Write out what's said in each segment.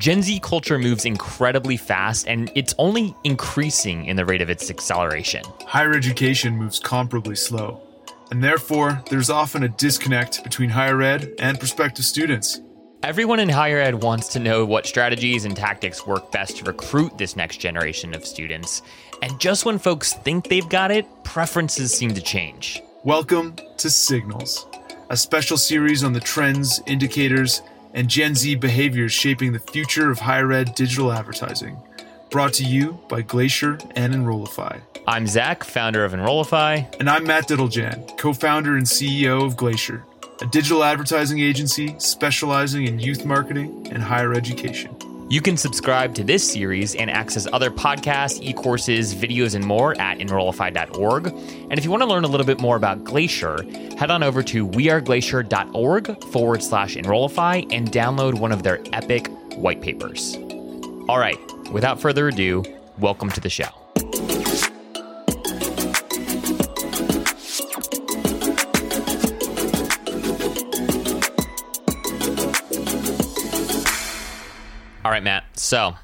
Gen Z culture moves incredibly fast and it's only increasing in the rate of its acceleration. Higher education moves comparably slow, and therefore, there's often a disconnect between higher ed and prospective students. Everyone in higher ed wants to know what strategies and tactics work best to recruit this next generation of students. And just when folks think they've got it, preferences seem to change. Welcome to Signals, a special series on the trends, indicators, and Gen Z behaviors shaping the future of higher ed digital advertising. Brought to you by Glacier and Enrollify. I'm Zach, founder of Enrollify. And I'm Matt Dittlejan, co founder and CEO of Glacier, a digital advertising agency specializing in youth marketing and higher education. You can subscribe to this series and access other podcasts, e courses, videos, and more at enrollify.org. And if you want to learn a little bit more about Glacier, head on over to weareglacier.org forward slash enrollify and download one of their epic white papers. All right, without further ado, welcome to the show. Right, Matt. So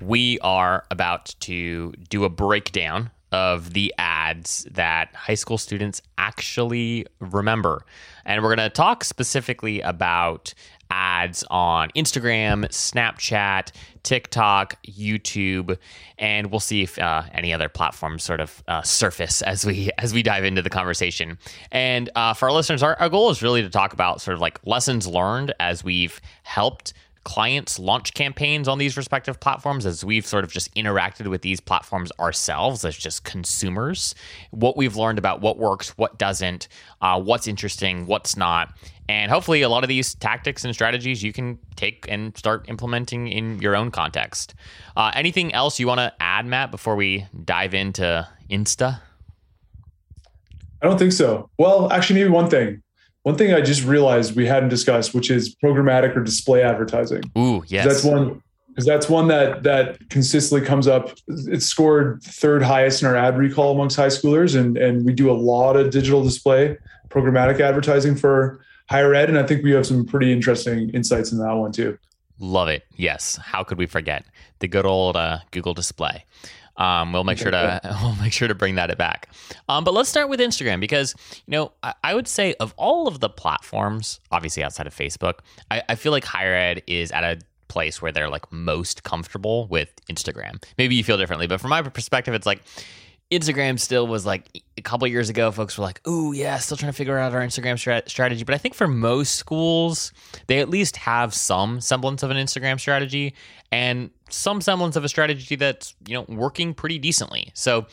we are about to do a breakdown of the ads that high school students actually remember. And we're going to talk specifically about ads on Instagram, Snapchat, TikTok, YouTube, and we'll see if uh, any other platforms sort of uh, surface as we as we dive into the conversation. And uh, for our listeners, our, our goal is really to talk about sort of like lessons learned as we've helped clients launch campaigns on these respective platforms as we've sort of just interacted with these platforms ourselves as just consumers. What we've learned about what works what doesn't uh, what's interesting what's not. And hopefully a lot of these tactics and strategies you can take and start implementing in your own context. Uh, anything else you want to add matt before we dive into insta? I don't think so. Well actually maybe one thing one thing I just realized we hadn't discussed, which is programmatic or display advertising. Ooh, yes. That's one because that's one that that consistently comes up. It's scored third highest in our ad recall amongst high schoolers, and and we do a lot of digital display programmatic advertising for higher ed, and I think we have some pretty interesting insights in that one too. Love it. Yes. How could we forget the good old uh, Google Display? Um, we'll make sure to we'll make sure to bring that back. Um, but let's start with Instagram because you know I, I, would say of all of the platforms, obviously outside of Facebook, I, I feel like higher ed is at a place where they're like most comfortable with Instagram. Maybe you feel differently, but from my perspective, it's like Instagram still was like a couple years ago, folks were like, "Oh yeah, still trying to figure out our Instagram strat- strategy." But I think for most schools, they at least have some semblance of an Instagram strategy and some semblance of a strategy that's you know working pretty decently. So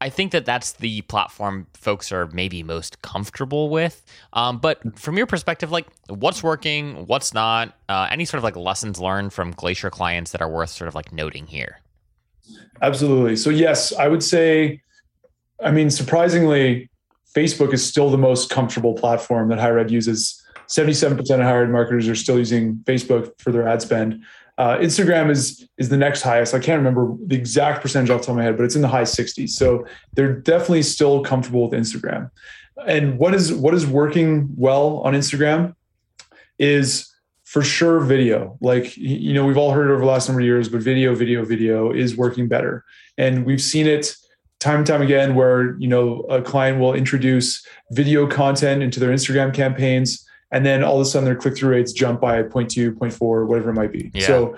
I think that that's the platform folks are maybe most comfortable with. Um, but from your perspective, like what's working, what's not, uh, any sort of like lessons learned from Glacier clients that are worth sort of like noting here. Absolutely. So yes, I would say, I mean, surprisingly, Facebook is still the most comfortable platform that higher ed uses. 77% of higher ed marketers are still using Facebook for their ad spend. Uh, Instagram is is the next highest. I can't remember the exact percentage off the top of my head, but it's in the high 60s. So they're definitely still comfortable with Instagram. And what is what is working well on Instagram is for sure video. Like you know we've all heard it over the last number of years but video video video is working better. And we've seen it time and time again where you know a client will introduce video content into their instagram campaigns and then all of a sudden their click-through rates jump by 0.2 0.4 whatever it might be. Yeah. so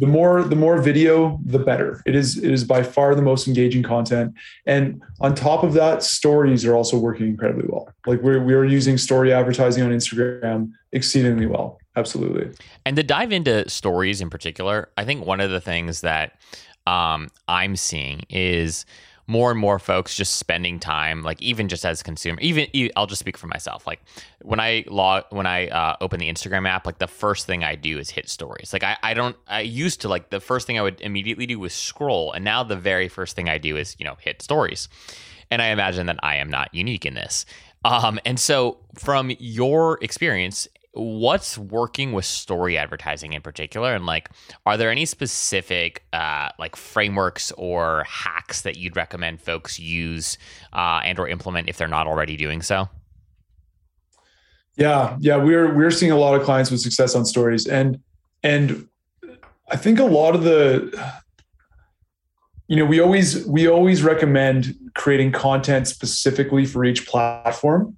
the more the more video the better. It is it is by far the most engaging content. And on top of that stories are also working incredibly well. Like we're we're using story advertising on instagram exceedingly well absolutely and to dive into stories in particular i think one of the things that um, i'm seeing is more and more folks just spending time, like even just as a consumer, even I'll just speak for myself. Like when I log, when I uh, open the Instagram app, like the first thing I do is hit stories. Like I, I don't, I used to like the first thing I would immediately do was scroll, and now the very first thing I do is you know hit stories. And I imagine that I am not unique in this. Um, and so, from your experience what's working with story advertising in particular? And like are there any specific uh, like frameworks or hacks that you'd recommend folks use uh, and or implement if they're not already doing so? Yeah yeah we're we're seeing a lot of clients with success on stories. And and I think a lot of the you know we always we always recommend creating content specifically for each platform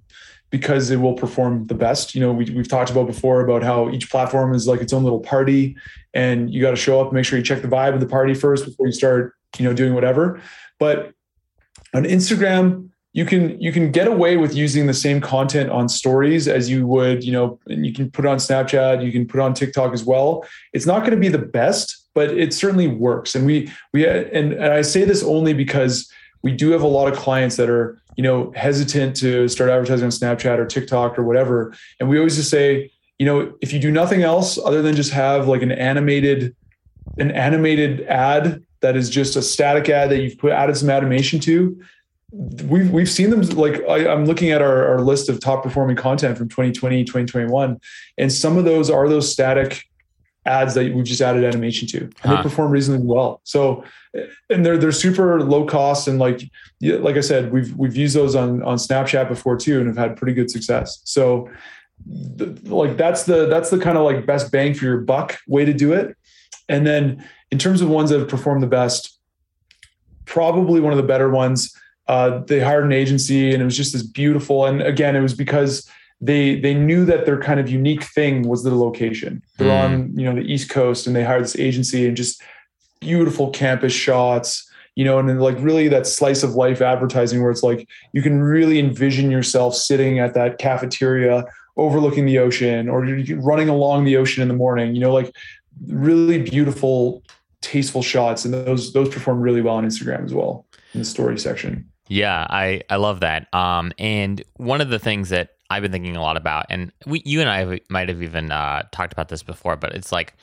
because it will perform the best. You know we, we've talked about before about how each platform is like its own little party and you got to show up make sure you check the vibe of the party first before you start you know doing whatever. But on instagram you can you can get away with using the same content on stories as you would you know and you can put it on snapchat you can put it on tiktok as well. It's not going to be the best but it certainly works. And we we and, and I say this only because we do have a lot of clients that are you know hesitant to start advertising on Snapchat or TikTok or whatever. And we always just say, you know, if you do nothing else other than just have like an animated an animated ad that is just a static ad that you've put added some animation to, we've we've seen them like I, am looking at our, our list of top performing content from 2020 2021 and some of those are those static ads that we've just added animation to, and huh. they perform reasonably well. So, and they're they're super low cost and like like I said, we've we've used those on on Snapchat before too, and have had pretty good success. So, like that's the that's the kind of like best bang for your buck way to do it. And then in terms of ones that have performed the best, probably one of the better ones. Uh, they hired an agency, and it was just this beautiful. And again, it was because they they knew that their kind of unique thing was the location. They're mm. on you know the East Coast, and they hired this agency and just beautiful campus shots, you know, and then like really that slice of life advertising where it's like you can really envision yourself sitting at that cafeteria overlooking the ocean or running along the ocean in the morning, you know, like really beautiful, tasteful shots, and those those perform really well on Instagram as well in the story section. Yeah, I I love that. Um, and one of the things that I've been thinking a lot about, and we, you and I have, might have even uh, talked about this before, but it's like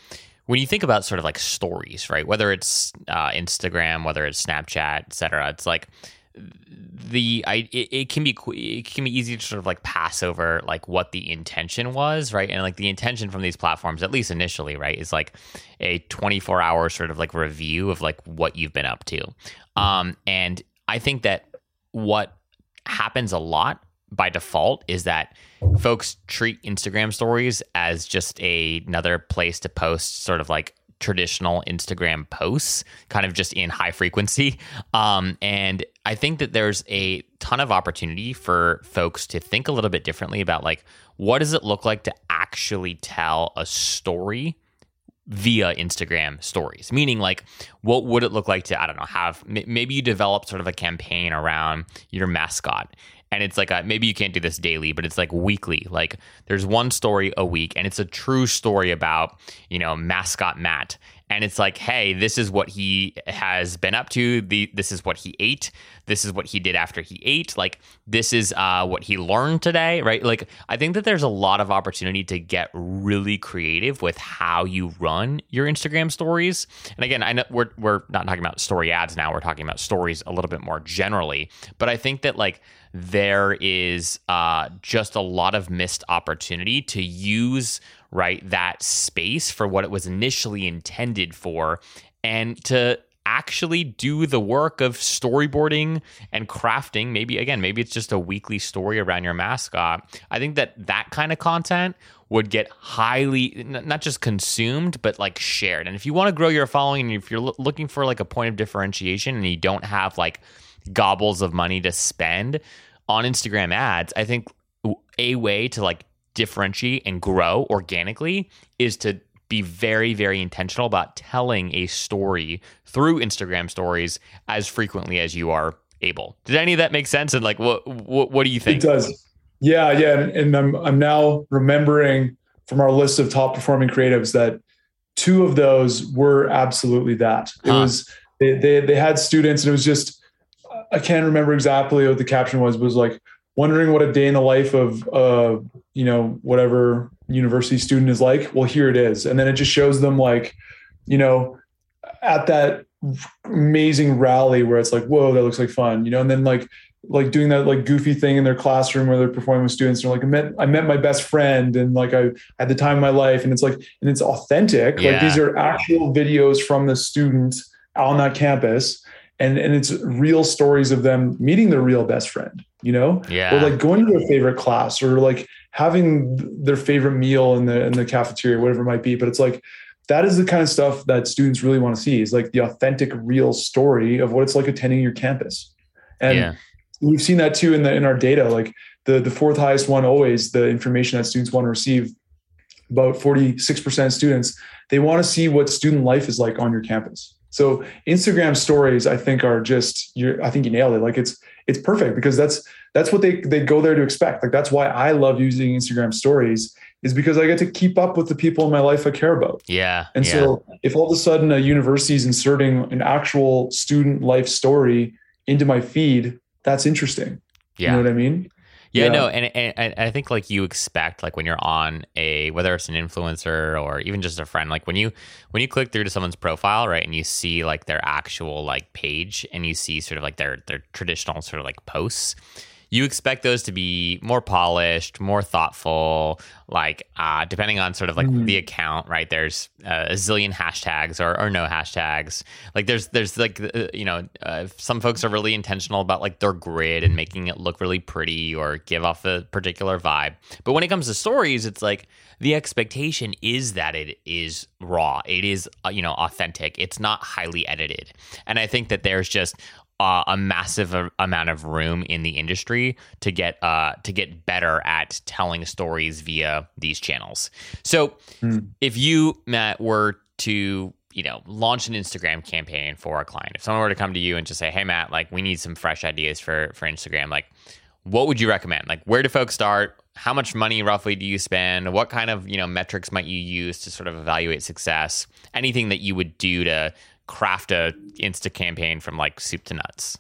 when you think about sort of like stories, right? Whether it's uh, Instagram, whether it's Snapchat, etc. It's like the I it, it, can be it can be easy to sort of like pass over like what the intention was, right? And like the intention from these platforms, at least initially, right, is like a 24 hour sort of like review of like what you've been up to. Um, and I think that what happens a lot by default is that folks treat Instagram stories as just a, another place to post sort of like traditional Instagram posts, kind of just in high frequency. Um, and I think that there's a ton of opportunity for folks to think a little bit differently about like, what does it look like to actually tell a story via Instagram stories? Meaning, like, what would it look like to, I don't know, have maybe you develop sort of a campaign around your mascot and it's like a, maybe you can't do this daily but it's like weekly. Like there's one story a week and it's a true story about you know mascot matt. And it's like hey this is what he has been up to. The this is what he ate. This is what he did after he ate. Like this is uh, what he learned today right? Like i think that there's a lot of opportunity to get really creative with how you run your instagram stories. And again i know we're, we're not talking about story ads now. We're talking about stories a little bit more generally. But i think that like there is uh, just a lot of missed opportunity to use right that space for what it was initially intended for and to actually do the work of storyboarding and crafting. Maybe again maybe it's just a weekly story around your mascot. I think that that kind of content would get highly not just consumed but like shared. And if you want to grow your following and if you're looking for like a point of differentiation and you don't have like gobbles of money to spend on Instagram ads, I think a way to like differentiate and grow organically is to be very very intentional about telling a story through Instagram stories as frequently as you are able. Did any of that make sense and like what what, what do you think? It does. Yeah, yeah, and, and I'm I'm now remembering from our list of top performing creatives that two of those were absolutely that. It huh. was they, they they had students and it was just I can't remember exactly what the caption was, but was like wondering what a day in the life of uh, you know, whatever university student is like. Well, here it is. And then it just shows them like, you know, at that amazing rally where it's like, whoa, that looks like fun, you know, and then like like doing that like goofy thing in their classroom where they're performing with students and like I met I met my best friend and like I had the time of my life and it's like and it's authentic. Yeah. Like these are actual videos from the student on that campus and and it's real stories of them meeting their real best friend you know yeah or like going to their favorite class or like having their favorite meal in the in the cafeteria whatever it might be but it's like that is the kind of stuff that students really want to see is like the authentic, real story of what it's like attending your campus. And Yeah. we've seen that too in the in our data. Like the the fourth highest one always the information that students want to receive. About 46% of students, they want to see what student life is like on your campus. So Instagram stories, I think, are just you I think you nailed it. Like it's it's perfect because that's that's what they they go there to expect. Like that's why I love using Instagram stories is because I get to keep up with the people in my life I care about. Yeah. And yeah. so if all of a sudden a university is inserting an actual student life story into my feed, that's interesting. yeah. You know what I mean? Yeah, Yeah. no, and, and and I think like you expect like when you're on a whether it's an influencer or even just a friend, like when you when you click through to someone's profile, right, and you see like their actual like page and you see sort of like their their traditional sort of like posts, you expect those to be more polished, more thoughtful, like uh, depending on sort of like Mhm. the account, right? There's uh, a zillion hashtags or, or no hashtags. Like there's there's like uh, you know uh, some folks are really intentional about like their grid and making it look really pretty or give off a particular vibe. But when it comes to stories, it's like the expectation is that it is raw. It is uh, you know authentic. It's not highly edited. And I think that there's just uh, a massive a- amount of room in the industry to get uh, to get better at telling stories via these channels. So, Hmm. if you Matt were to you know launch an Instagram campaign for a client, if someone were to come to you and just say, "Hey, Matt, like we need some fresh ideas for for Instagram," like what would you recommend? Like where do folks start? How much money roughly do you spend? What kind of you know metrics might you use to sort of evaluate success? Anything that you would do to craft a Insta campaign from like soup to nuts?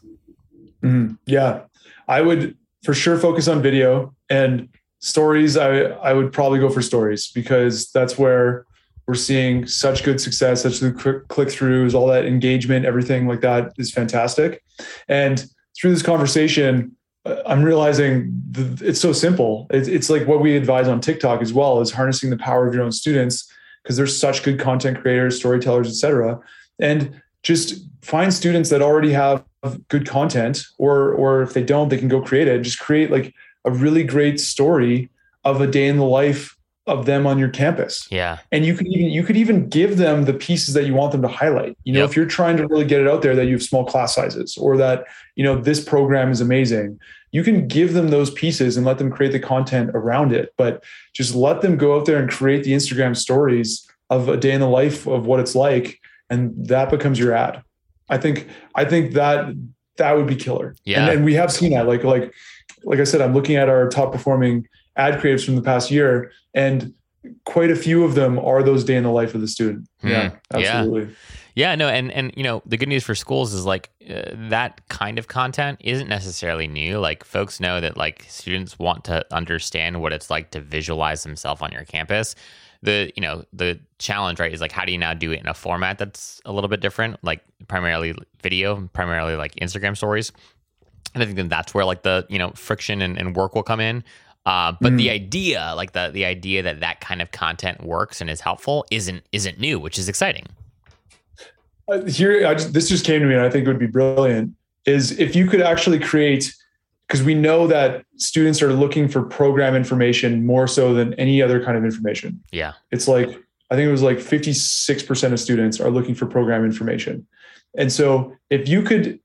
Mhm. Yeah, I would for sure focus on video and stories. I I would probably go for stories because that's where we're seeing such good success, such the click throughs, all that engagement, everything like that is fantastic. And through this conversation, uh, I'm realizing it's so simple. It's like what we advise on TikTok as well is harnessing the power of your own students because they're such good content creators, storytellers, etc. And just find students that already have good content, or or if they don't, they can go create it. Just create like a really great story of a day in the life of them on your campus Yeah, and you could even you could even give them the pieces that you want them to highlight you know Yep. if you're trying to really get it out there that you have small class sizes or that you know this program is amazing you can give them those pieces and let them create the content around it but just let them go out there and create the instagram stories of a day in the life of what it's like and that becomes your ad i think i think that that would be killer Yeah. and, and we have seen that like like like i said i'm looking at our top performing ad creatives from the past year and quite a few of them are those day in the life of the student Hmm. yeah Yeah. absolutely Yeah, no, and and you know the good news for schools is like uh, that kind of content isn't necessarily new. Like folks know that like students want to understand what it's like to visualize themselves on your campus. The you know the challenge right is like how do you now do it in a format that's a little bit different, like primarily video, primarily like Instagram stories. And I think that that's where like the you know friction and, and work will come in. Uh, but the idea, like the the idea that that kind of content works and is helpful, isn't isn't new, which is exciting. Uh, here I just, this just came to me and i think it would be brilliant is if you could actually create because we know that students are looking for program information more so than any other kind of information. Yeah. it's like i think it was like 56% of students are looking for program information. And so if you could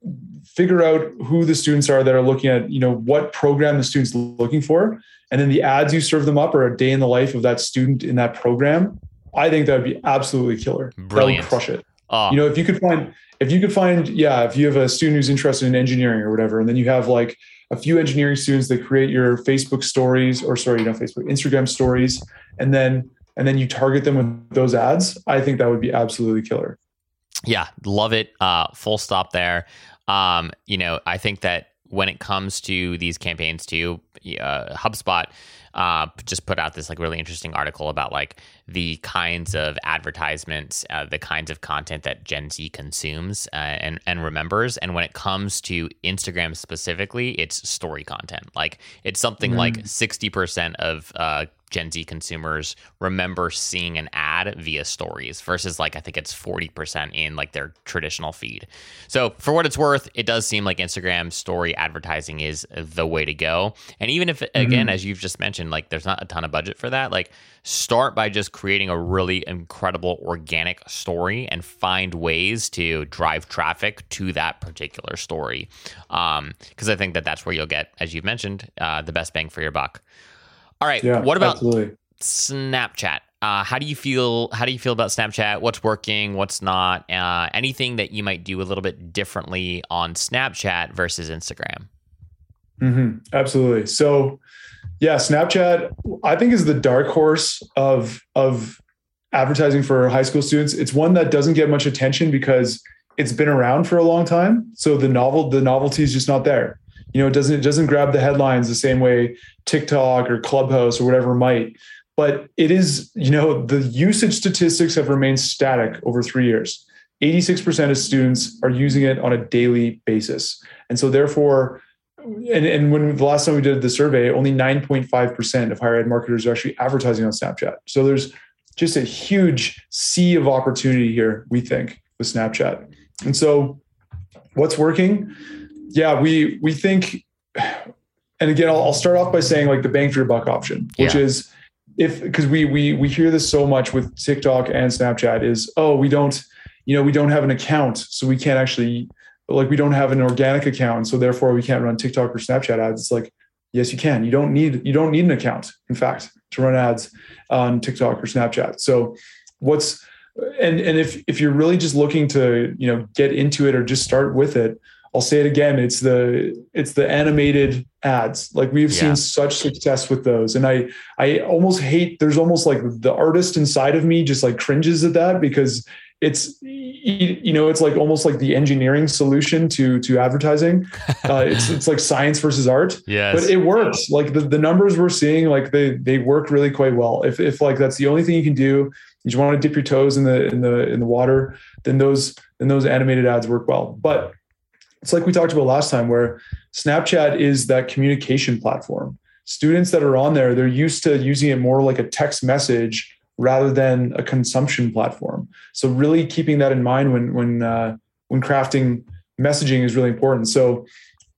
figure out who the students are that are looking at you know what program the students looking for and then the ads you serve them up are a day in the life of that student in that program i think that would be absolutely killer. Brilliant. crush it. Oh, you know if you could find if you could find yeah if you have a student who's interested in engineering or whatever and then you have like a few engineering students that create your facebook stories or sorry not facebook instagram stories and then and then you target them with those ads i think that would be absolutely killer yeah, love it. Uh, full stop there. Um, you know, I think that when it comes to these campaigns too, uh, HubSpot uh, just put out this like really interesting article about like the kinds of advertisements, uh, the kinds of content that Gen Z consumes uh, and and remembers. And when it comes to Instagram specifically, it's story content. Like it's something like sixty percent of uh, Gen Z consumers remember seeing an ad via stories versus like I think it's 40% in like their traditional feed. So for what it's worth, it does seem like Instagram story advertising is the way to go. And even if again, mm-hmm. as you've just mentioned, like there's not a ton of budget for that, like start by just creating a really incredible organic story and find ways to drive traffic to that particular story. Because um, I think that that's where you'll get, as you've mentioned, uh, the best bang for your buck. All right. Yeah, what about absolutely. Snapchat? Uh, how do you feel? How do you feel about Snapchat? What's working? What's not? Uh, anything that you might do a little bit differently on Snapchat versus Instagram? Mm-hmm. Absolutely. So, yeah, Snapchat I think is the dark horse of of advertising for high school students. It's one that doesn't get much attention because it's been around for a long time. So the novel the novelty is just not there. You know, it doesn't it doesn't grab the headlines the same way TikTok or Clubhouse or whatever might. But it is, you know, the usage statistics have remained static over three years. 86% of students are using it on a daily basis. And so therefore, and, and when the last time we did the survey, only 9.5% of higher ed marketers are actually advertising on Snapchat. So there's just a huge sea of opportunity here, we think, with Snapchat. And so what's working? Yeah, we we think, and again, I'll, I'll start off by saying like the bang for your buck option, which yeah. is if because we we we hear this so much with TikTok and Snapchat is oh we don't you know we don't have an account so we can't actually like we don't have an organic account so therefore we can't run tiktok or snapchat ads. It's like yes you can. You don't need you don't need an account in fact to run ads on tiktok or snapchat. So what's and and if if you're really just looking to you know get into it or just start with it i'll say it again it's the it's the animated ads. Like we've yeah. seen such success with those and i i almost hate there's almost like the artist inside of me just like cringes at that because it's you know it's like almost like the engineering solution to to advertising. Uh, it's it's like science versus art Yeah, but it works. Like the, the numbers we're seeing like they they work really quite well. If, if like that's the only thing you can do you just want to dip your toes in the in the in the water then those then those animated ads work well. But it's like we talked about last time where snapchat is that communication platform students that are on there they're used to using it more like a text message rather than a consumption platform. So really keeping that in mind when when uh, when crafting messaging is really important. So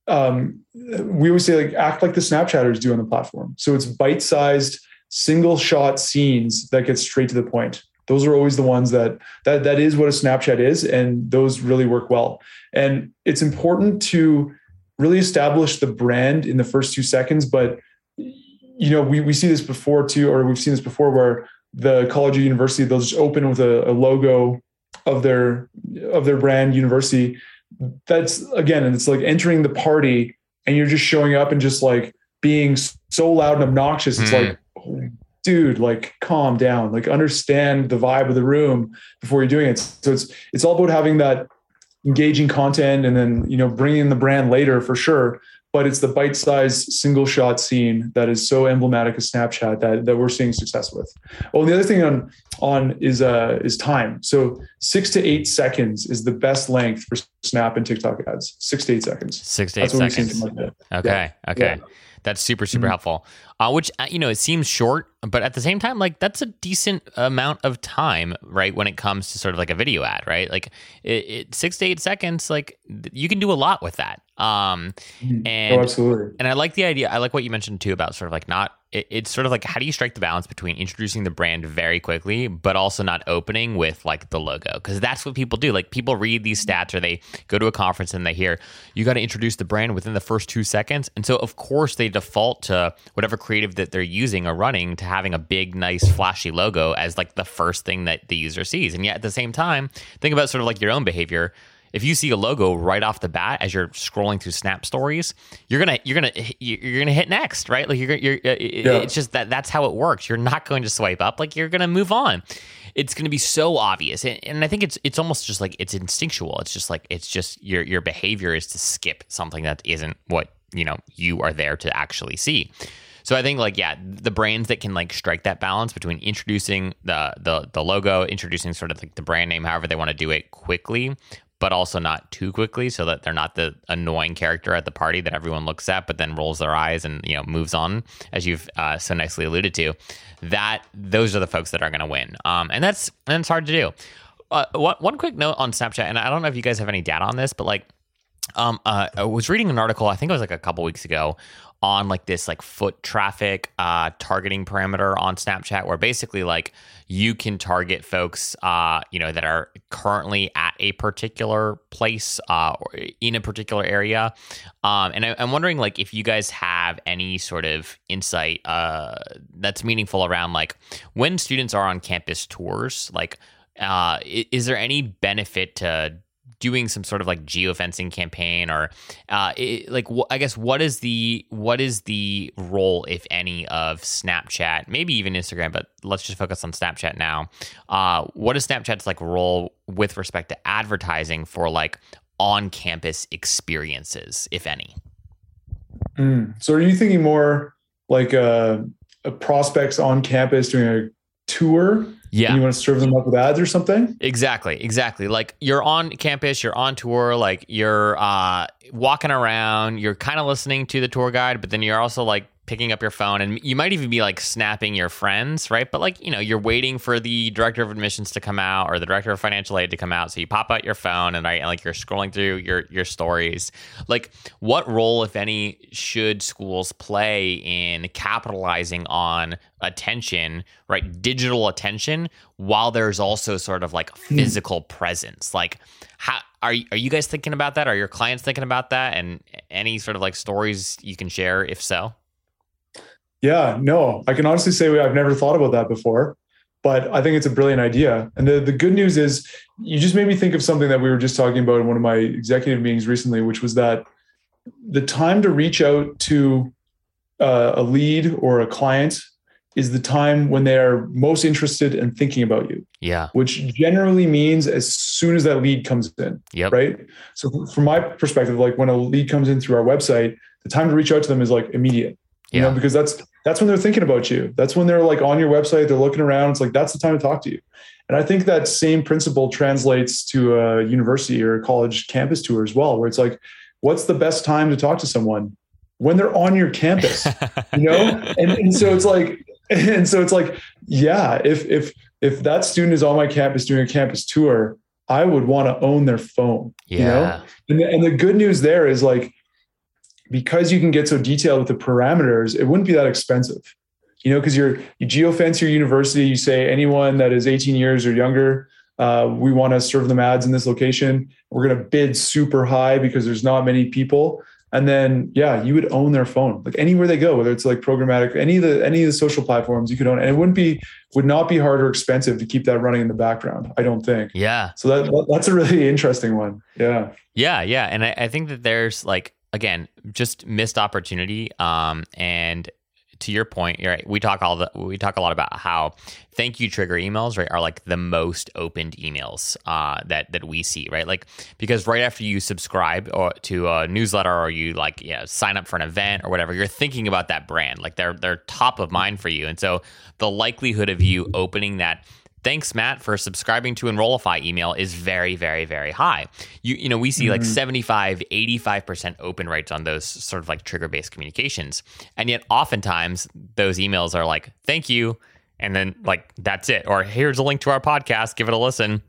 um, we always say like act like the Snapchatters do on the platform. So it's bite-sized, single shot scenes that get straight to the point. Those are always the ones that that that is what a Snapchat is, and those really work well. And it's important to really establish the brand in the first two seconds, but you know we, we see this before too or we've seen this before where the college or university they'll just open with a, a logo of their of their brand university that's again and it's like entering the party and you're just showing up and just like being so loud and obnoxious it's mm. like oh, dude like calm down like understand the vibe of the room before you're doing it so it's it's all about having that engaging content and then you know bringing the brand later for sure but it's the bite-sized single shot scene that is so emblematic of Snapchat that, that we're seeing success with. Oh, the other thing on on is uh is time. So six to eight seconds is the best length for Snap and TikTok ads. Six to eight seconds. Six to eight seconds. Okay. Yeah. Okay. Yeah. That's super super mm-hmm. helpful. Uh, which uh, you know it seems short, but at the same time, like that's a decent amount of time, right? When it comes to sort of like a video ad, right? Like it, it, six to eight seconds, like you can do a lot with that. Um, mm-hmm. and oh, absolutely. And I like the idea. I like what you mentioned too about sort of like not it, it's sort of like how do you strike the balance between introducing the brand very quickly but also not opening with like the logo? Because that's what people do. Like people read these stats or they go to a conference and they hear you got to introduce the brand within the first two seconds. And so of course they default to whatever creative that they're using or running to having a big nice flashy logo as like the first thing that the user sees. And yet at the same time think about sort of like your own behavior if you see a logo right off the bat as you're scrolling through Snap Stories, you're gonna you're gonna you're gonna hit next, right? Like you're you're uh, yeah. it's just that that's how it works. You're not going to swipe up. Like you're gonna move on. It's gonna be so obvious, and, and I think it's it's almost just like it's instinctual. It's just like it's just your your behavior is to skip something that isn't what you know you are there to actually see. So I think like yeah, the brands that can like strike that balance between introducing the the the logo, introducing sort of like the brand name, however they want to do it quickly, but also not too quickly so that they're not the annoying character at the party that everyone looks at but then rolls their eyes and you know moves on as you've uh, so nicely alluded to. That those are the folks that are going to win. Um, and that's and it's hard to do. Uh, one, one quick note on snapchat and i don't know if you guys have any data on this but like um, uh, I was reading an article, I think it was like a couple weeks ago, on like this like foot traffic uh, targeting parameter on Snapchat, where basically like you can target folks, uh, you know, that are currently at a particular place uh, or in a particular area. Um, and I, am wondering like if you guys have any sort of insight uh, that's meaningful around like when students are on campus tours, like. Uh, is there any benefit to doing some sort of like geofencing campaign or uh, it, like wh- I guess what is the what is the role if any of Snapchat maybe even Instagram but let's just focus on Snapchat now uh, what is Snapchat's like role with respect to advertising for like on campus experiences if any mm. so are you thinking more like uh, prospects on campus doing a tour yeah. you want to serve them up with ads or something? Exactly. Exactly. Like you're on campus, you're on tour, like you're uh, walking around, you're kind of listening to the tour guide, but then you're also like picking up your phone and you might even be like snapping your friends, right? But like, you know, you're waiting for the director of admissions to come out or the director of financial aid to come out. So you pop out your phone and, right, and like you're scrolling through your your stories. Like what role, if any, should schools play in capitalizing on attention, right? Digital attention while there's also sort of like hmm. physical presence. Like how are are you guys thinking about that? Are your clients thinking about that? And any sort of like stories you can share if so? Yeah, no, I can honestly say I've never thought about that before, but I think it's a brilliant idea. And the, the good news is you just made me think of something that we were just talking about in one of my executive meetings recently, which was that the time to reach out to uh, a lead or a client is the time when they are most interested in thinking about you. Yeah. Which generally means as soon as that lead comes in. Yep. Right. So from my perspective, like when a lead comes in through our website, the time to reach out to them is like immediate. You yeah. know, because that's that's when they're thinking about you. That's when they're like on your website, they're looking around. It's like that's the time to talk to you. And I think that same principle translates to a university or a college campus tour as well, where it's like, what's the best time to talk to someone when they're on your campus? you know? And, and so it's like, and so it's like, yeah, if if if that student is on my campus doing a campus tour, I would want to own their phone. Yeah. You know? And the, and the good news there is like because you can get so detailed with the parameters, it wouldn't be that expensive. You know, because you're you geofence your university, you say anyone that is 18 years or younger, uh, we want to serve them ads in this location. We're going to bid super high because there's not many people. And then, yeah, you would own their phone, like anywhere they go, whether it's like programmatic, any of the any of the social platforms, you could own. It. And it wouldn't be would not be hard or expensive to keep that running in the background. I don't think. Yeah. So that that's a really interesting one. Yeah. Yeah, yeah, and I, I think that there's like again, just missed opportunity. Um, and to your point, right. We talk all the we talk a lot about how thank you trigger emails, right, are like the most opened emails uh, that that we see, right? Like because right after you subscribe or to a newsletter or you like yeah sign up for an event or whatever, you're thinking about that brand, like they're they're top of mind for you, and so the likelihood of you opening that thanks matt for subscribing to enrollify email is very very very high. You you know we see mm-hmm. like 75 85% open rates on those sort of like trigger based communications. And yet oftentimes those emails are like thank you and then like that's it or here's a link to our podcast. Give it a listen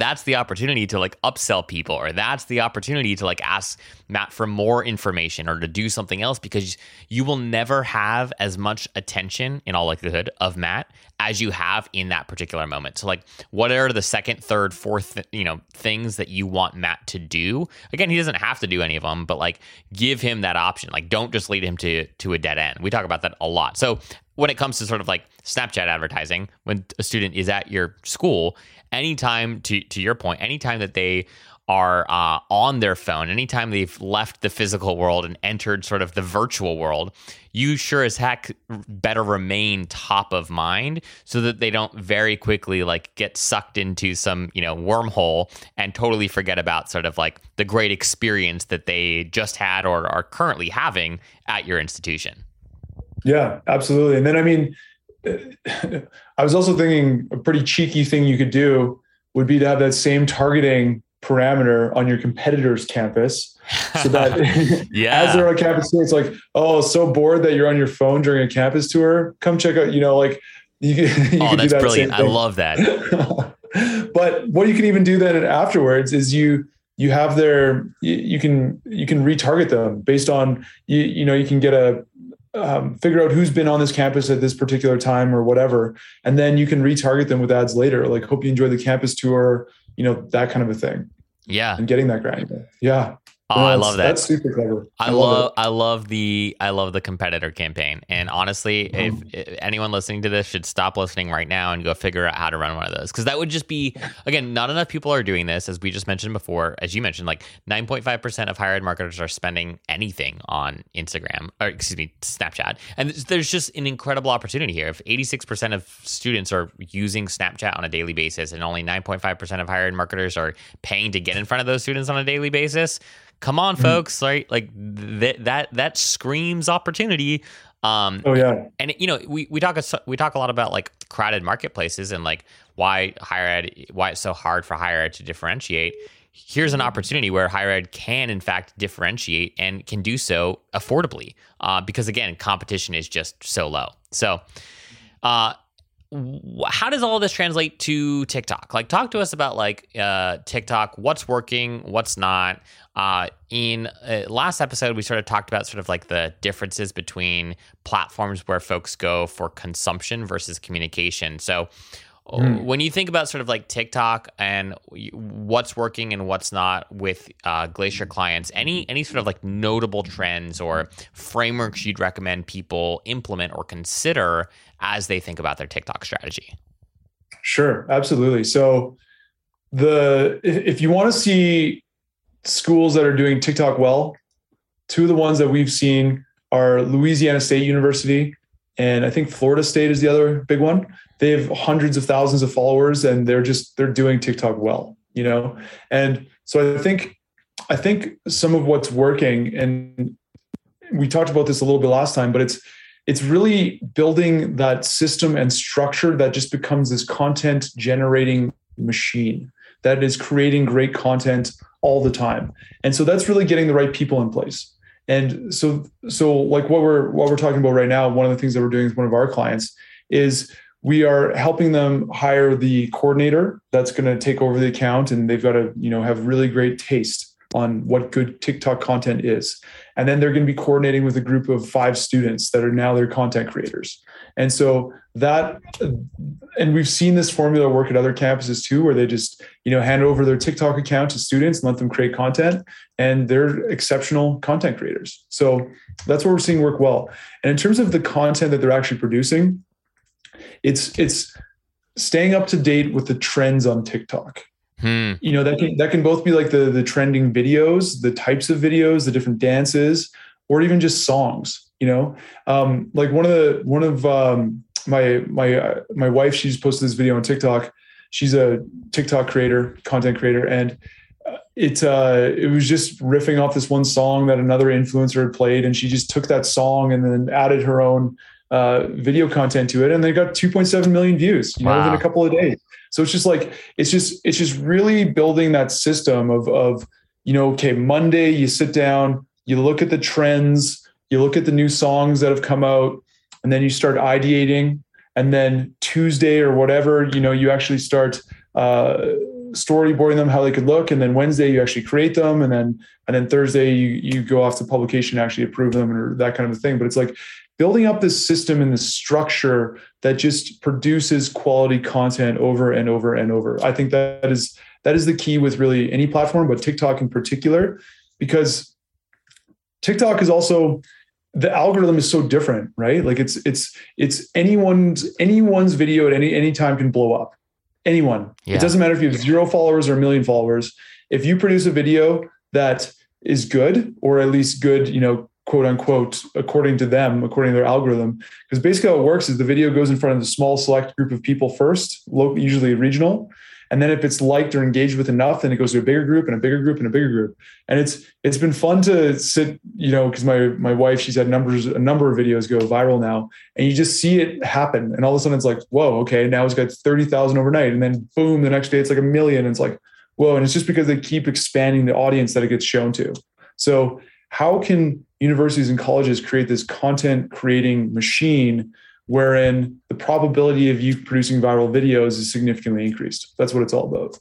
that's the opportunity to like upsell people or that's the opportunity to like ask matt for more information or to do something else because you will never have as much attention in all likelihood of matt as you have in that particular moment. So like what are the second third fourth you know things that you want matt to do? Again he doesn't have to do any of them but like give him that option. Like don't just lead him to to a dead end. We talk about that a lot. So when it comes to sort of like Snapchat advertising, when a student is at your school, anytime to to your point, anytime that they are uh, on their phone, anytime they've left the physical world and entered sort of the virtual world, you sure as heck better remain top of mind so that they don't very quickly like get sucked into some you know wormhole and totally forget about sort of like the great experience that they just had or are currently having at your institution. Yeah, absolutely. And then I mean, I was also thinking a pretty cheeky thing you could do would be to have that same targeting parameter on your competitor's campus so that Yeah. as they're on campus tour, it's like, oh, so bored that you're on your phone during a campus tour. Come check out, you know, like you, you oh, can do that's that brilliant. I love that. but what you can even do then afterwards is you you have their you, you can you can retarget them based on you you know you can get a um, figure out who's been on this campus at this particular time or whatever. And then you can retarget them with ads later like hope you enjoy the campus tour you know that kind of a thing. Yeah. and getting that granular yeah Oh, I love that. that's super clever I love love I love the I love the competitor campaign. And honestly, if, Mm-hmm. if anyone listening to this should stop listening right now and go figure out how to run one of those cuz that would just be again, not enough people are doing this as we just mentioned before. As you mentioned, like 9.5% of higher ed marketers are spending anything on Instagram or excuse me, Snapchat. And there's- there's just an incredible opportunity here. If 86% of students are using Snapchat on a daily basis and only 9.5% of higher ed marketers are paying to get in front of those students on a daily basis, come on folks right? Like th- that that screams opportunity. Um oh yeah. and you know we we talk a, we talk a lot about like crowded marketplaces and like why higher ed why it's so hard for higher ed to differentiate. Here's an opportunity where higher ed can in fact differentiate and can do so affordably uh, because again competition is just so low. So uh how does all this translate to TikTok? Like, talk to us about like uh, TikTok. What's working? What's not? Uh, in uh, last episode, we sort of talked about sort of like the differences between platforms where folks go for consumption versus communication. So, Hmm. when you think about sort of like TikTok and what's working and what's not with uh, Glacier clients, any any sort of like notable trends or frameworks you'd recommend people implement or consider as they think about their TikTok strategy? Sure, absolutely. So the if you want to see schools that are doing TikTok well, two of the ones that we've seen are Louisiana State University and I think Florida State is the other big one. They have hundreds of thousands of followers and they're just they're doing TikTok well, you know? And so I think I think some of what's working and we talked about this a little bit last time, but it's it's really building that system and structure that just becomes this content generating machine that is creating great content all the time. And so that's really getting the right people in place. And so so like what we're what we're talking about right now, one of the things that we're doing with one of our clients is we are helping them hire the coordinator that's going to take over the account and they've got to, you know, have really great taste on what good TikTok content is. And then they're going to be coordinating with a group of five students that are now their content creators. And so that, and we've seen this formula work at other campuses too, where they just, you know, hand over their TikTok account to students and let them create content and they're exceptional content creators. So that's what we're seeing work well. And in terms of the content that they're actually producing, it's, it's staying up to date with the trends on TikTok Hmm. you know that can that can both be like the the trending videos the types of videos the different dances or even just songs you know um like one of the one of um my my uh, my wife she's posted this video on tiktok she's a tiktok creator content creator and uh, it uh it was just riffing off this one song that another influencer had played and she just took that song and then added her own uh video content to it and they got 2.7 million views you know Wow. within a couple of days so it's just like it's just it's just really building that system of of you know okay Monday you sit down you look at the trends you look at the new songs that have come out and then you start ideating and then Tuesday or whatever you know you actually start uh, storyboarding them how they could look and then Wednesday you actually create them and then and then Thursday you you go off to publication actually approve them or that kind of a thing but it's like building up this system and this structure that just produces quality content over and over and over. I think that is that is the key with really any platform, but TikTok in particular, because TikTok is also the algorithm is so different, right? Like it's it's it's anyone's anyone's video at any any time can blow up. Anyone. Yeah. It doesn't matter if you have zero followers or a million followers. If you produce a video that is good or at least good, you know, quote unquote, according to them, according to their algorithm. Because basically how it works is the video goes in front of the small select group of people first, local, usually regional. And then if it's liked or engaged with enough, then it goes to a bigger group and a bigger group and a bigger group. And it's it's been fun to sit, you know, because my my wife, she's had numbers, a number of videos go viral now, and you just see it happen. And all of a sudden it's like, whoa, okay, now it's got 30,000 overnight. And then boom, the next day it's like a million. And it's like, Whoa, and it's just because they keep expanding the audience that it gets shown to. So, how can universities and colleges create this content creating machine wherein the probability of you producing viral videos is significantly increased? That's what it's all about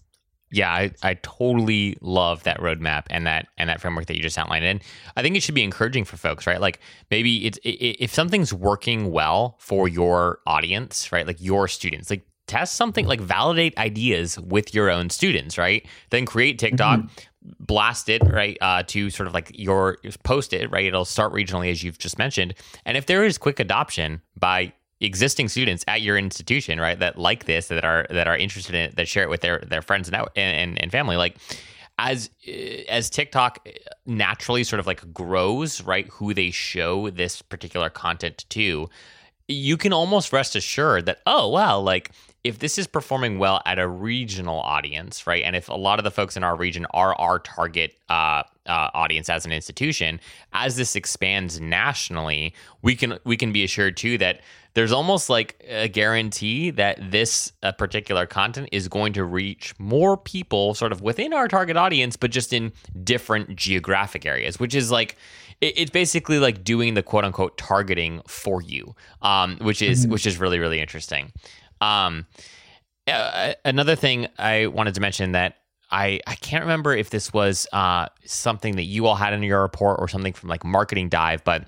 yeah, I, I totally love that roadmap and that and that framework that you just outlined. And I think it should be encouraging for folks, right? Like maybe it's it, if something's working well for your audience, right? Like your students, like test something, like validate ideas with your own students, right? Then create TikTok. Mm-hmm. Blast it right uh, to sort of like your post it right. It'll start regionally as you've just mentioned, and if there is quick adoption by existing students at your institution, right, that like this, that are that are interested in it, that share it with their their friends and and, and family, like as as TikTok naturally sort of like grows, right, who they show this particular content to, you can almost rest assured that oh wow, like if this is performing well at a regional audience, right, and if a lot of the folks in our region are our target uh, uh, audience as an institution, as this expands nationally, we can we can be assured too that there's almost like a guarantee that this uh, particular content is going to reach more people sort of within our target audience, but just in different geographic areas, which is like it's basically like doing the quote unquote targeting for you, um, which is mm-hmm. which is really really interesting. Um, uh, another thing I wanted to mention that I, I can't remember if this was uh, something that you all had in your report or something from like Marketing Dive, but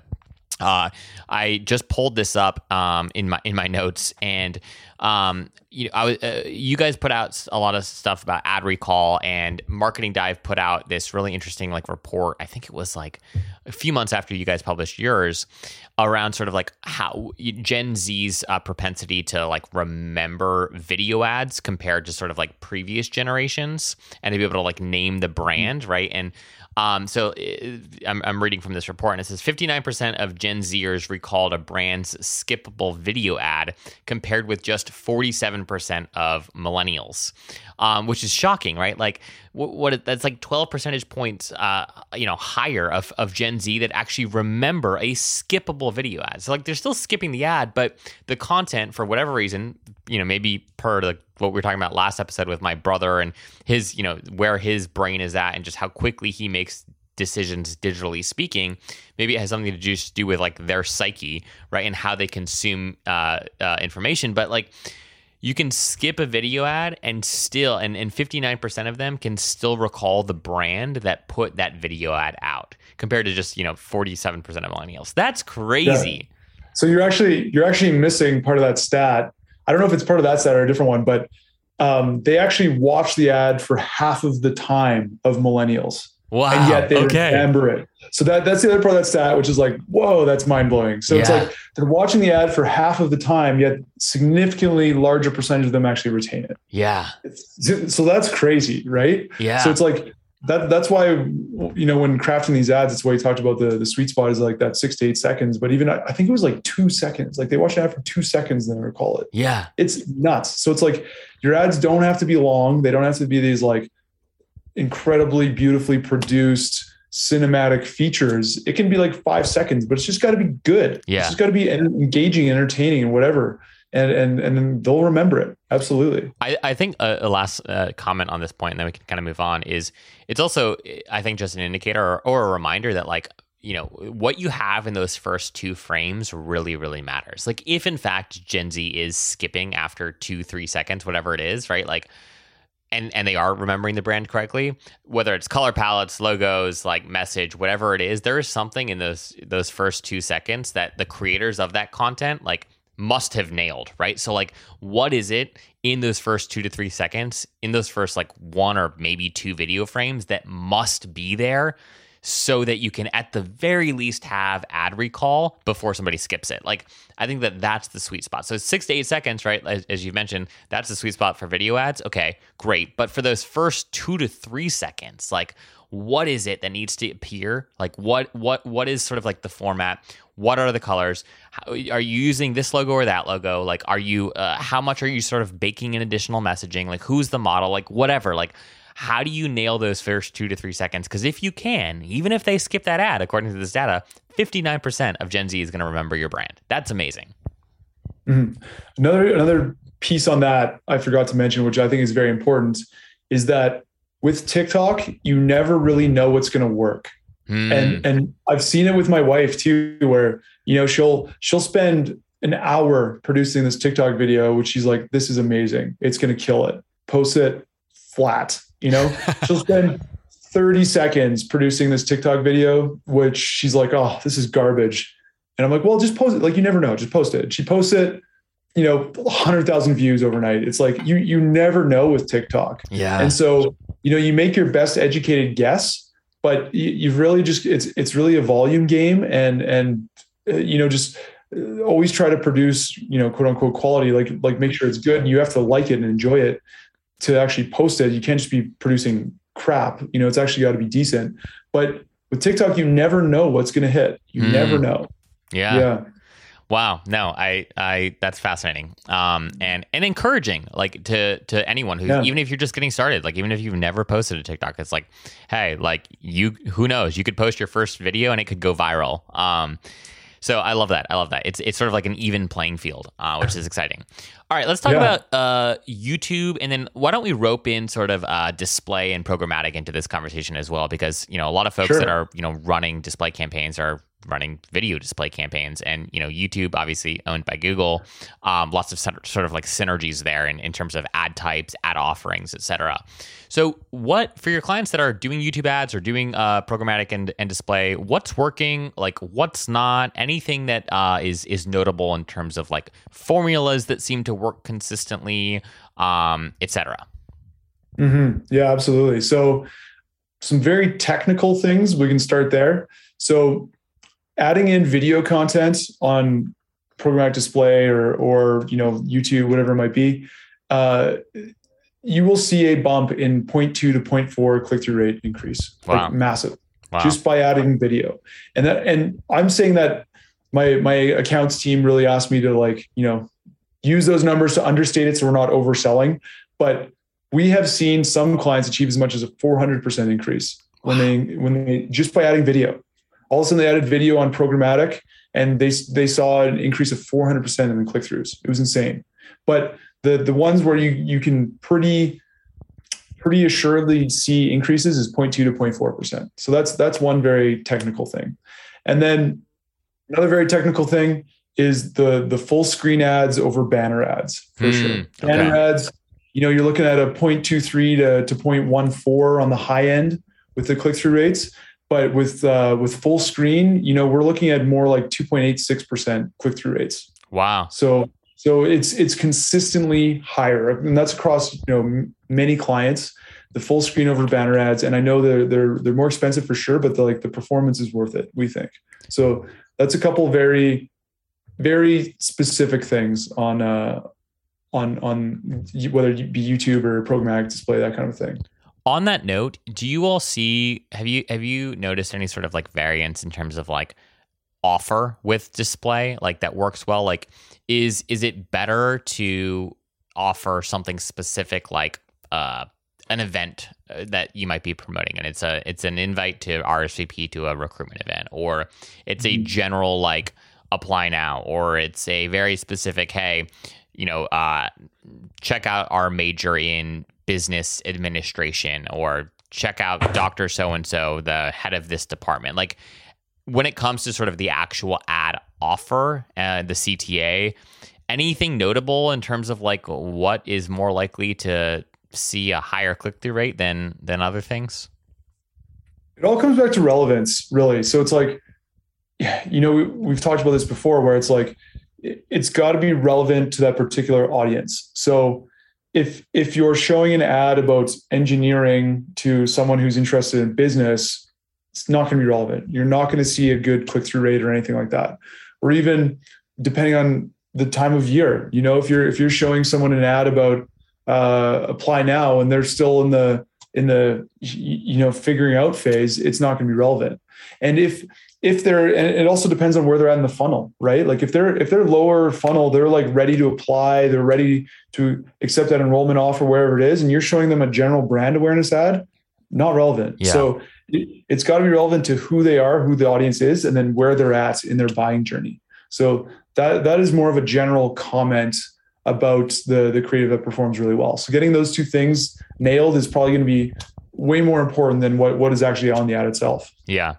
uh, I just pulled this up um, in my in my notes, and um, you know, I was, uh, you guys put out a lot of stuff about ad recall, and Marketing Dive put out this really interesting like report. I think it was like a few months after you guys published yours, around sort of like how Gen Z's uh, propensity to like remember video ads compared to sort of like previous generations, and to be able to like name the brand, right? And um, so uh, I'm, I'm, reading from this report, and it says 59% of Gen Zers recalled a brand's skippable video ad, compared with just 47% of millennials, um, which is shocking, right? Like, what, what, that's like 12 percentage points, uh, you know, higher of, of Gen Z that actually remember a skippable video ad. So like, they're still skipping the ad, but the content, for whatever reason, you know, maybe per the what we were talking about last episode with my brother and his, you know, where his brain is at and just how quickly he makes decisions digitally speaking. Maybe it has something to just do with like their psyche, right, and how they consume uh, uh, information. But like, you can skip a video ad and still, and, and 59% of them can still recall the brand that put that video ad out compared to just, you know, 47% of millennials. That's crazy. Yeah. So you're actually, you're actually missing part of that stat I don't know if it's part of that stat or a different one, but um, they actually watch the ad for half of the time of millennials. Wow. And yet they okay. remember it. So that that's the other part of that stat, which is like, whoa, that's mind blowing. So yeah. it's like they're watching the ad for half of the time, yet significantly larger percentage of them actually retain it. Yeah. It's, so that's crazy, right? Yeah. So it's like that that's why you know when crafting these ads it's why you talked about the the sweet spot is like that six to eight seconds but even i think it was like two seconds like they watch an ad for two seconds and then recall it yeah it's nuts so it's like your ads don't have to be long they don't have to be these like incredibly beautifully produced cinematic features. It can be like five seconds but it's just got to be good. Yeah. it's just got to be engaging entertaining and whatever. And and and then they'll remember it. Absolutely. I, I think a, a last uh, comment on this point and then we can kind of move on is it's also i think just an indicator or, or a reminder that like you know what you have in those first two frames really really matters. Like if in fact gen z is skipping after two three seconds whatever it is right? Like and and they are remembering the brand correctly whether it's color palettes logos like message whatever it is there is something in those those first two seconds that the creators of that content like must have nailed, right? So, like, what is it in those first two to three seconds, in those first like one or maybe two video frames that must be there so that you can, at the very least, have ad recall before somebody skips it? Like, I think that that's the sweet spot. So, six to eight seconds, right? As, as you mentioned, that's the sweet spot for video ads. Okay, great. But for those first two to three seconds, like, what is it that needs to appear like what what what is sort of like the format what are the colors how, are you using this logo or that logo like are you uh, how much are you sort of baking in additional messaging like who's the model like whatever like how do you nail those first two to three seconds because if you can even if they skip that ad according to this data 59% of gen z is going to remember your brand that's amazing mm-hmm. another another piece on that i forgot to mention which i think is very important is that with TikTok, you never really know what's going to work. Mm. And and I've seen it with my wife too, where you know she'll she'll spend an hour producing this TikTok video, which she's like, "This is amazing. It's going to kill it." Post it flat. You know, she'll spend 30 seconds producing this TikTok video, which she's like, "Oh, this is garbage." And I'm like, "Well, just post it. Like you never know. Just post it." She posts it. You know, 100,000 views overnight. It's like you you never know with TikTok. yeah. And so, you know, you make your best educated guess, but you, you've really just it's it's really a volume game, and and uh, you know just uh, always try to produce you know quote unquote quality, like like make sure it's good, and you have to like it and enjoy it to actually post it. You can't just be producing crap. You know, it's actually got to be decent. But with TikTok, you never know what's going to hit. You Mm. never know. yeah. yeah. Wow. No, I, I, that's fascinating. Um, and, and encouraging, like to, to anyone who, Yeah. even if you're just getting started, like even if you've never posted a TikTok, it's like, hey, like you, who knows? You could post your first video and it could go viral. Um, so I love that. I love that. It's it's sort of like an even playing field, uh, which is exciting. All right, let's talk Yeah. about uh, YouTube, and then why don't we rope in sort of uh, display and programmatic into this conversation as well? Because you know a lot of folks Sure. that are you know running display campaigns are running video display campaigns, and you know YouTube, obviously owned by Google, um, lots of sort of like synergies there in, in terms of ad types, ad offerings, etc. So, what for your clients that are doing YouTube ads or doing uh, programmatic and, and display? What's working? Like, what's not? Anything that uh, is is notable in terms of like formulas that seem to work consistently, um, etc. hmm Yeah, absolutely. So, some very technical things. We can start there. So, adding in video content on programmatic display or or you know YouTube, whatever it might be, uh, you will see a bump in 0.2 to 0.4 click through rate increase. Wow. Like massive Wow. just by adding video. And that and I'm saying that my my accounts team really asked me to like, you know, use those numbers to understate it so we're not overselling. But we have seen some clients achieve as much as a 400% increase when they when they just by adding video. All of a sudden they added video on programmatic and they they saw an increase of 400% in the click-throughs. It was insane. But the the ones where you you can pretty pretty assuredly see increases is 0.2 to 0.4%. So that's that's one very technical thing. And then another very technical thing is the the full screen ads over banner ads for Hmm, sure. okay. Banner ads, you know, you're looking at a 0.23 to, to 0.14 on the high end with the click-through rates. But with uh, with full screen, you know, we're looking at more like 2.86% click-through rates. Wow. So so it's it's consistently higher, and that's across you know many clients. The full screen over banner ads, and I know they're they're they're more expensive for sure, but the, like the performance is worth it. We think so. That's a couple very very specific things on uh on on whether it be YouTube or programmatic display that kind of thing. On that note, do you all see have you have you noticed any sort of like variance in terms of like offer with display like that works well like is is it better to offer something specific like uh an event uh, that you might be promoting and it's a it's an invite to RSVP to a recruitment event or it's a Mhm. general like apply now or it's a very specific hey you know uh check out our major in business administration or check out Dr. So and so, the head of this department. Like when it comes to sort of the actual ad offer and the CTA, anything notable in terms of like what is more likely to see a higher click through rate than than other things? it all comes back to relevance really so it's like you know we, we've talked about this before where it's like it- it's got to be relevant to that particular audience so if if you're showing an ad about engineering to someone who's interested in business it's not going to be relevant. You're not going to see a good click-through rate or anything like that. Or even depending on the time of year you know if you're if you're showing someone an ad about uh, apply now and they're still in the in the you know figuring out phase it's not going to be relevant. And if if they're and it also depends on where they're at in the funnel right? Like if they're if they're lower funnel they're like ready to apply they're ready to accept that enrollment offer wherever it is and you're showing them a general brand awareness ad not relevant. Yeah. so it, it's got to be relevant to who they are who the audience is and then where they're at in their buying journey. So that that is more of a general comment about the the creative that performs really well so getting those two things nailed is probably going to be way more important than what what is actually on the ad itself. Yeah.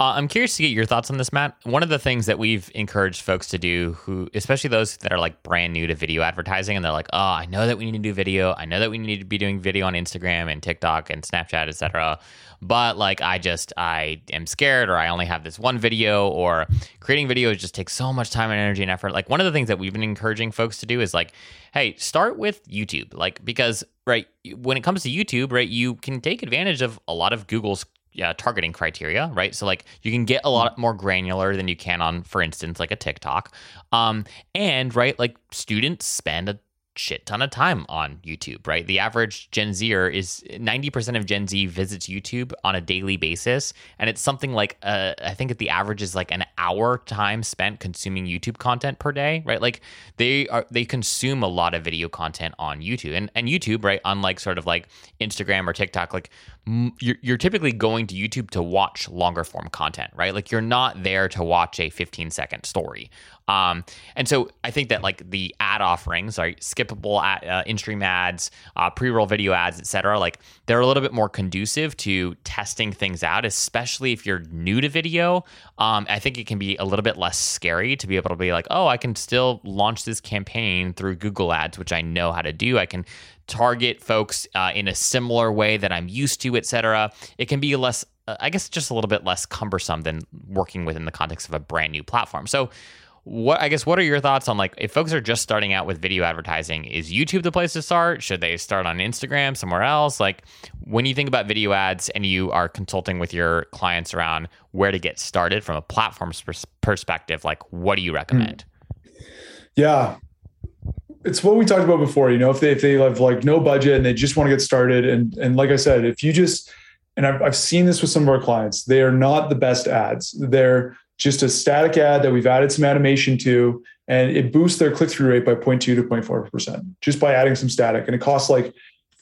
Uh, I'm curious to get your thoughts on this, Matt. One of the things that we've encouraged folks to do, who, especially those that are like brand new to video advertising, and they're like, "Oh, I know that we need to do video. I know that we need to be doing video on Instagram and TikTok and Snapchat, etc." But like, I just I am scared, or I only have this one video, or creating videos just takes so much time and energy and effort. Like, one of the things that we've been encouraging folks to do is like, hey, start with YouTube, like because right when it comes to YouTube, right, you can take advantage of a lot of Google's yeah, targeting criteria, right? So like you can get a lot more granular than you can on, for instance, like a TikTok. Um, and right, like students spend a shit ton of time on YouTube, right? The average Gen Zer is 90% of Gen Z visits YouTube on a daily basis. And it's something like, uh, I think the average is like an hour time spent consuming YouTube content per day, right? Like they are, they consume a lot of video content on YouTube and, and YouTube, right? Unlike sort of like Instagram or TikTok, like you're, you're typically going to YouTube to watch longer form content, right? Like you're not there to watch a 15 second story. Um, and so I think that like the ad offerings, are skippable ad, uh, in-stream ads, uh, pre-roll video ads, etc. Like they're a little bit more conducive to testing things out, especially if you're new to video. Um, I think it can be a little bit less scary to be able to be like, oh, I can still launch this campaign through Google Ads, which I know how to do. I can target folks uh, in a similar way that I'm used to, etc. It can be less, uh, I guess, just a little bit less cumbersome than working within the context of a brand new platform. So what I guess what are your thoughts on like if folks are just starting out with video advertising, is YouTube the place to start? Should they start on Instagram, somewhere else? Like when you think about video ads and you are consulting with your clients around where to get started from a platform's pers- perspective, like what do you recommend? Hmm. Yeah. It's what we talked about before, you know, if they if they have like no budget and they just want to get started and and like I said, if you just and I've, I've seen this with some of our clients, they are not the best ads. They're just a static ad that we've added some animation to, and it boosts their click through rate by 0.2 to 0.4% just by adding some static. And it costs like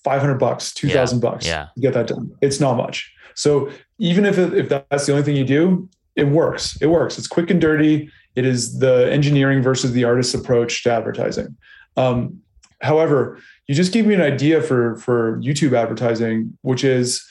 500 bucks, 2000 yeah, bucks yeah. to get that done. It's not much. So even if, it, if that's the only thing you do, it works. It works. It's quick and dirty. It is the engineering versus the artist's approach to advertising. Um, however, you just gave me an idea for for YouTube advertising, which is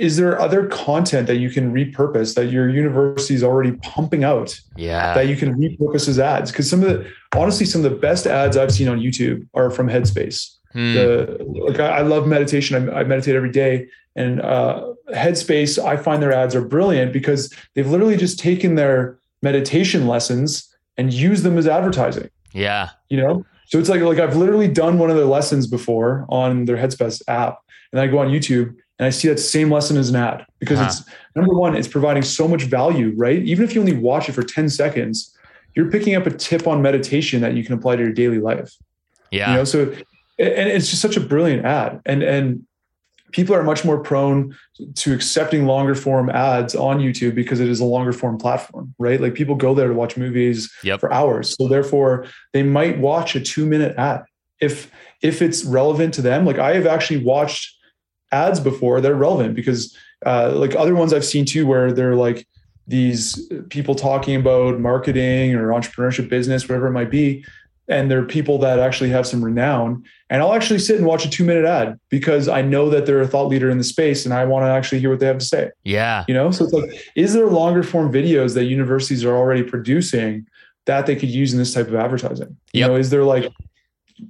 is there other content that you can repurpose that your university is already pumping out yeah. that you can repurpose as ads? Because some of the honestly some of the best ads i've seen on youtube are from headspace. Hmm. the, like I, I, love meditation. I, I, meditate every day. And uh, headspace i find their ads are brilliant because they've literally just taken their meditation lessons and used them as advertising. Yeah. You know? So it's like like i've literally done one of their lessons before on their headspace app. And i go on youtube and I see that same lesson as an ad because huh. it's number one, it's providing so much value, right? Even if you only watch it for 10 seconds, you're picking up a tip on meditation that you can apply to your daily life. Yeah. You know, so and it's just such a brilliant ad. And and people are much more prone to accepting longer form ads on YouTube because it is a longer form platform, right? Like people go there to watch movies yep. for hours. So therefore they might watch a two minute ad if if it's relevant to them. Like I have actually watched ads before they're relevant because uh, like other ones I've seen too, where they're like these people talking about marketing or entrepreneurship business, whatever it might be. And they're people that actually have some renown. And I'll actually sit and watch a two minute ad because I know that they're a thought leader in the space and I want to actually hear what they have to say. Yeah. You know, so it's like, is there longer form videos that universities are already producing that they could use in this type of advertising? You know, is there like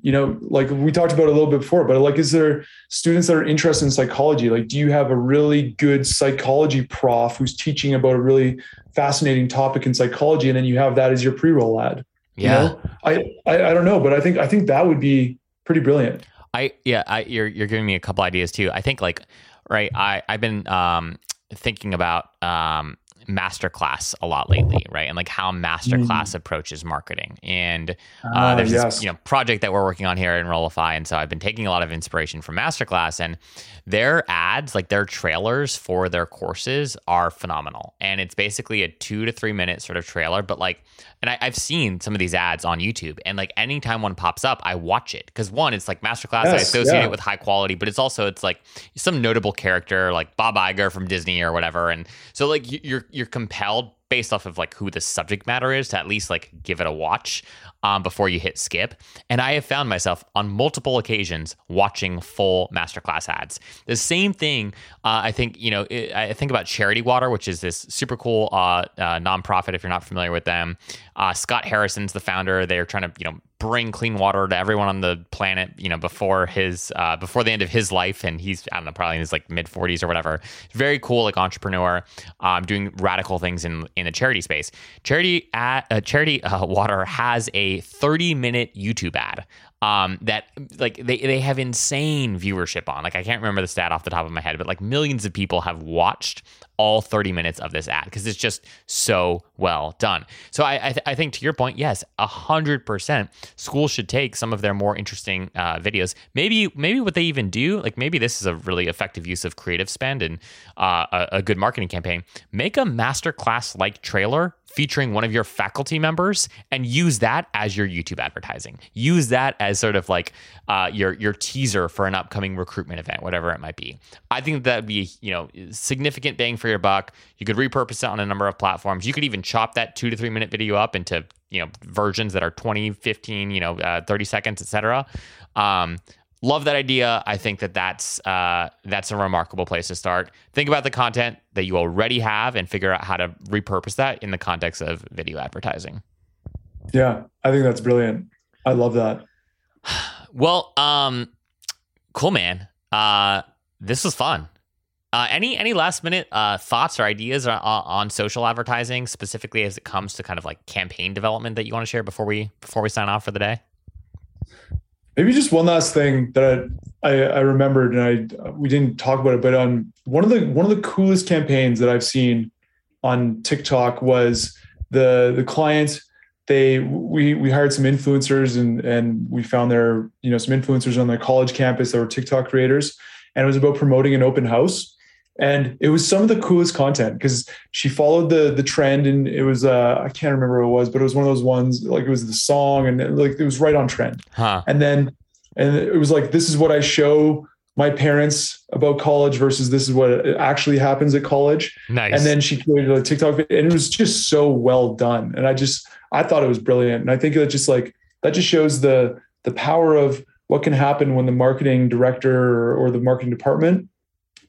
you know, like we talked about a little bit before, but like, is there students that are interested in psychology? Like, do you have a really good psychology prof who's teaching about a really fascinating topic in psychology, and then you have that as your pre-roll ad? Yeah, you know? I, I I don't know, but I think I think that would be pretty brilliant. I yeah, I, you're you're giving me a couple ideas too. I think like right, I I've been um thinking about um masterclass a lot lately, right? And like how masterclass mm. approaches marketing. And uh, uh, there's yes. this you know project that we're working on here Enrollify, and so I've been taking a lot of inspiration from masterclass. And their ads, like their trailers for their courses, are phenomenal. And it's basically a two to three minute sort of trailer, but like, and I, have seen some of these ads on YouTube, and like anytime one pops up, I watch it because one, it's like masterclass. Yes, I associate yeah. it with high quality, but it's also it's like some notable character like Bob Iger from Disney or whatever, and so like you're you're compelled based off of like who the subject matter is to at least like give it a watch um, before you hit skip. And I have found myself on multiple occasions watching full masterclass ads. The same thing, uh, I think, you know, it, I think about Charity Water, which is this super cool uh, uh, nonprofit, if you're not familiar with them. Uh, Scott Harrison's the founder. They're trying to, you know, bring clean water to everyone on the planet, you know, before his uh, before the end of his life, and he's I don't know, probably in his like mid forties or whatever. Very cool, like entrepreneur, um, doing radical things in in the charity space. Charity at, uh, Charity uh, Water has a thirty minute YouTube ad um, that like they, they have insane viewership on. Like I can't remember the stat off the top of my head, but like millions of people have watched all 30 minutes of this ad because it's just so well done. So I I, th- I, think to your point, yes, hundred percent, schools should take some of their more interesting uh, videos. Maybe maybe what they even do, like maybe this is a really effective use of creative spend and uh, a, a good marketing campaign. Make a masterclass like trailer featuring one of your faculty members and use that as your YouTube advertising. Use that as sort of like uh, your your teaser for an upcoming recruitment event, whatever it might be. I think that would be you know significant bang for your buck. You could repurpose it on a number of platforms. You could even chop that two to three minute video up into you know versions that are 20, 15, you know, uh, 30 seconds, etc. Um, love that idea. I think that that's uh, that's a remarkable place to start. Think about the content that you already have and figure out how to repurpose that in the context of video advertising. Yeah, I think that's brilliant. I love that. Well, um, cool, man. Uh, this was fun. Uh, any any last minute uh, thoughts or ideas on, on, social advertising, specifically as it comes to kind of like campaign development that you want to share before we before we sign off for the day? Maybe just one last thing that I, I, I remembered, and I we didn't talk about it, but on one of the one of the coolest campaigns that I've seen on TikTok was the the client. They we we hired some influencers and and we found their you know some influencers on the college campus that were TikTok creators, and it was about promoting an open house. And it was some of the coolest content because she followed the the trend and it was uh i can't remember what it was but it was one of those ones like it was the song and it, like it was right on trend. Huh. and then and it was like this is what i show my parents about college versus this is what actually happens at college nice and then she created a tiktok and it was just so well done and i just i thought it was brilliant and i think that just like that just shows the the power of what can happen when the marketing director or the marketing department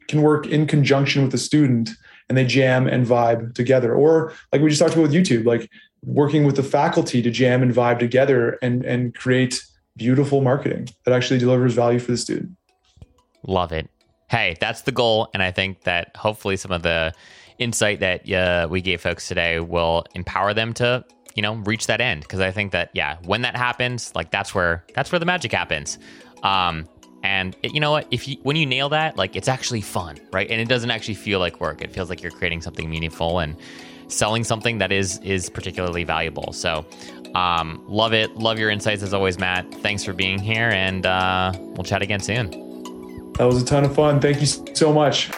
can work in conjunction with the student and they jam and vibe together. Or like we just talked about with YouTube, like working with the faculty to jam and vibe together and, and create beautiful marketing that actually delivers value for the student. Love it. Hey, that's the goal. And I think that hopefully some of the insight that uh, we gave folks today will empower them to you know reach that end because i think that yeah when that happens like that's where that's where the magic happens um and it, you know what? If you when you nail that, like it's actually fun, right? And it doesn't actually feel like work. It feels like you're creating something meaningful and selling something that is is particularly valuable. So, um, love it. Love your insights as always, Matt. Thanks for being here, and uh, we'll chat again soon. That was a ton of fun. Thank you so much.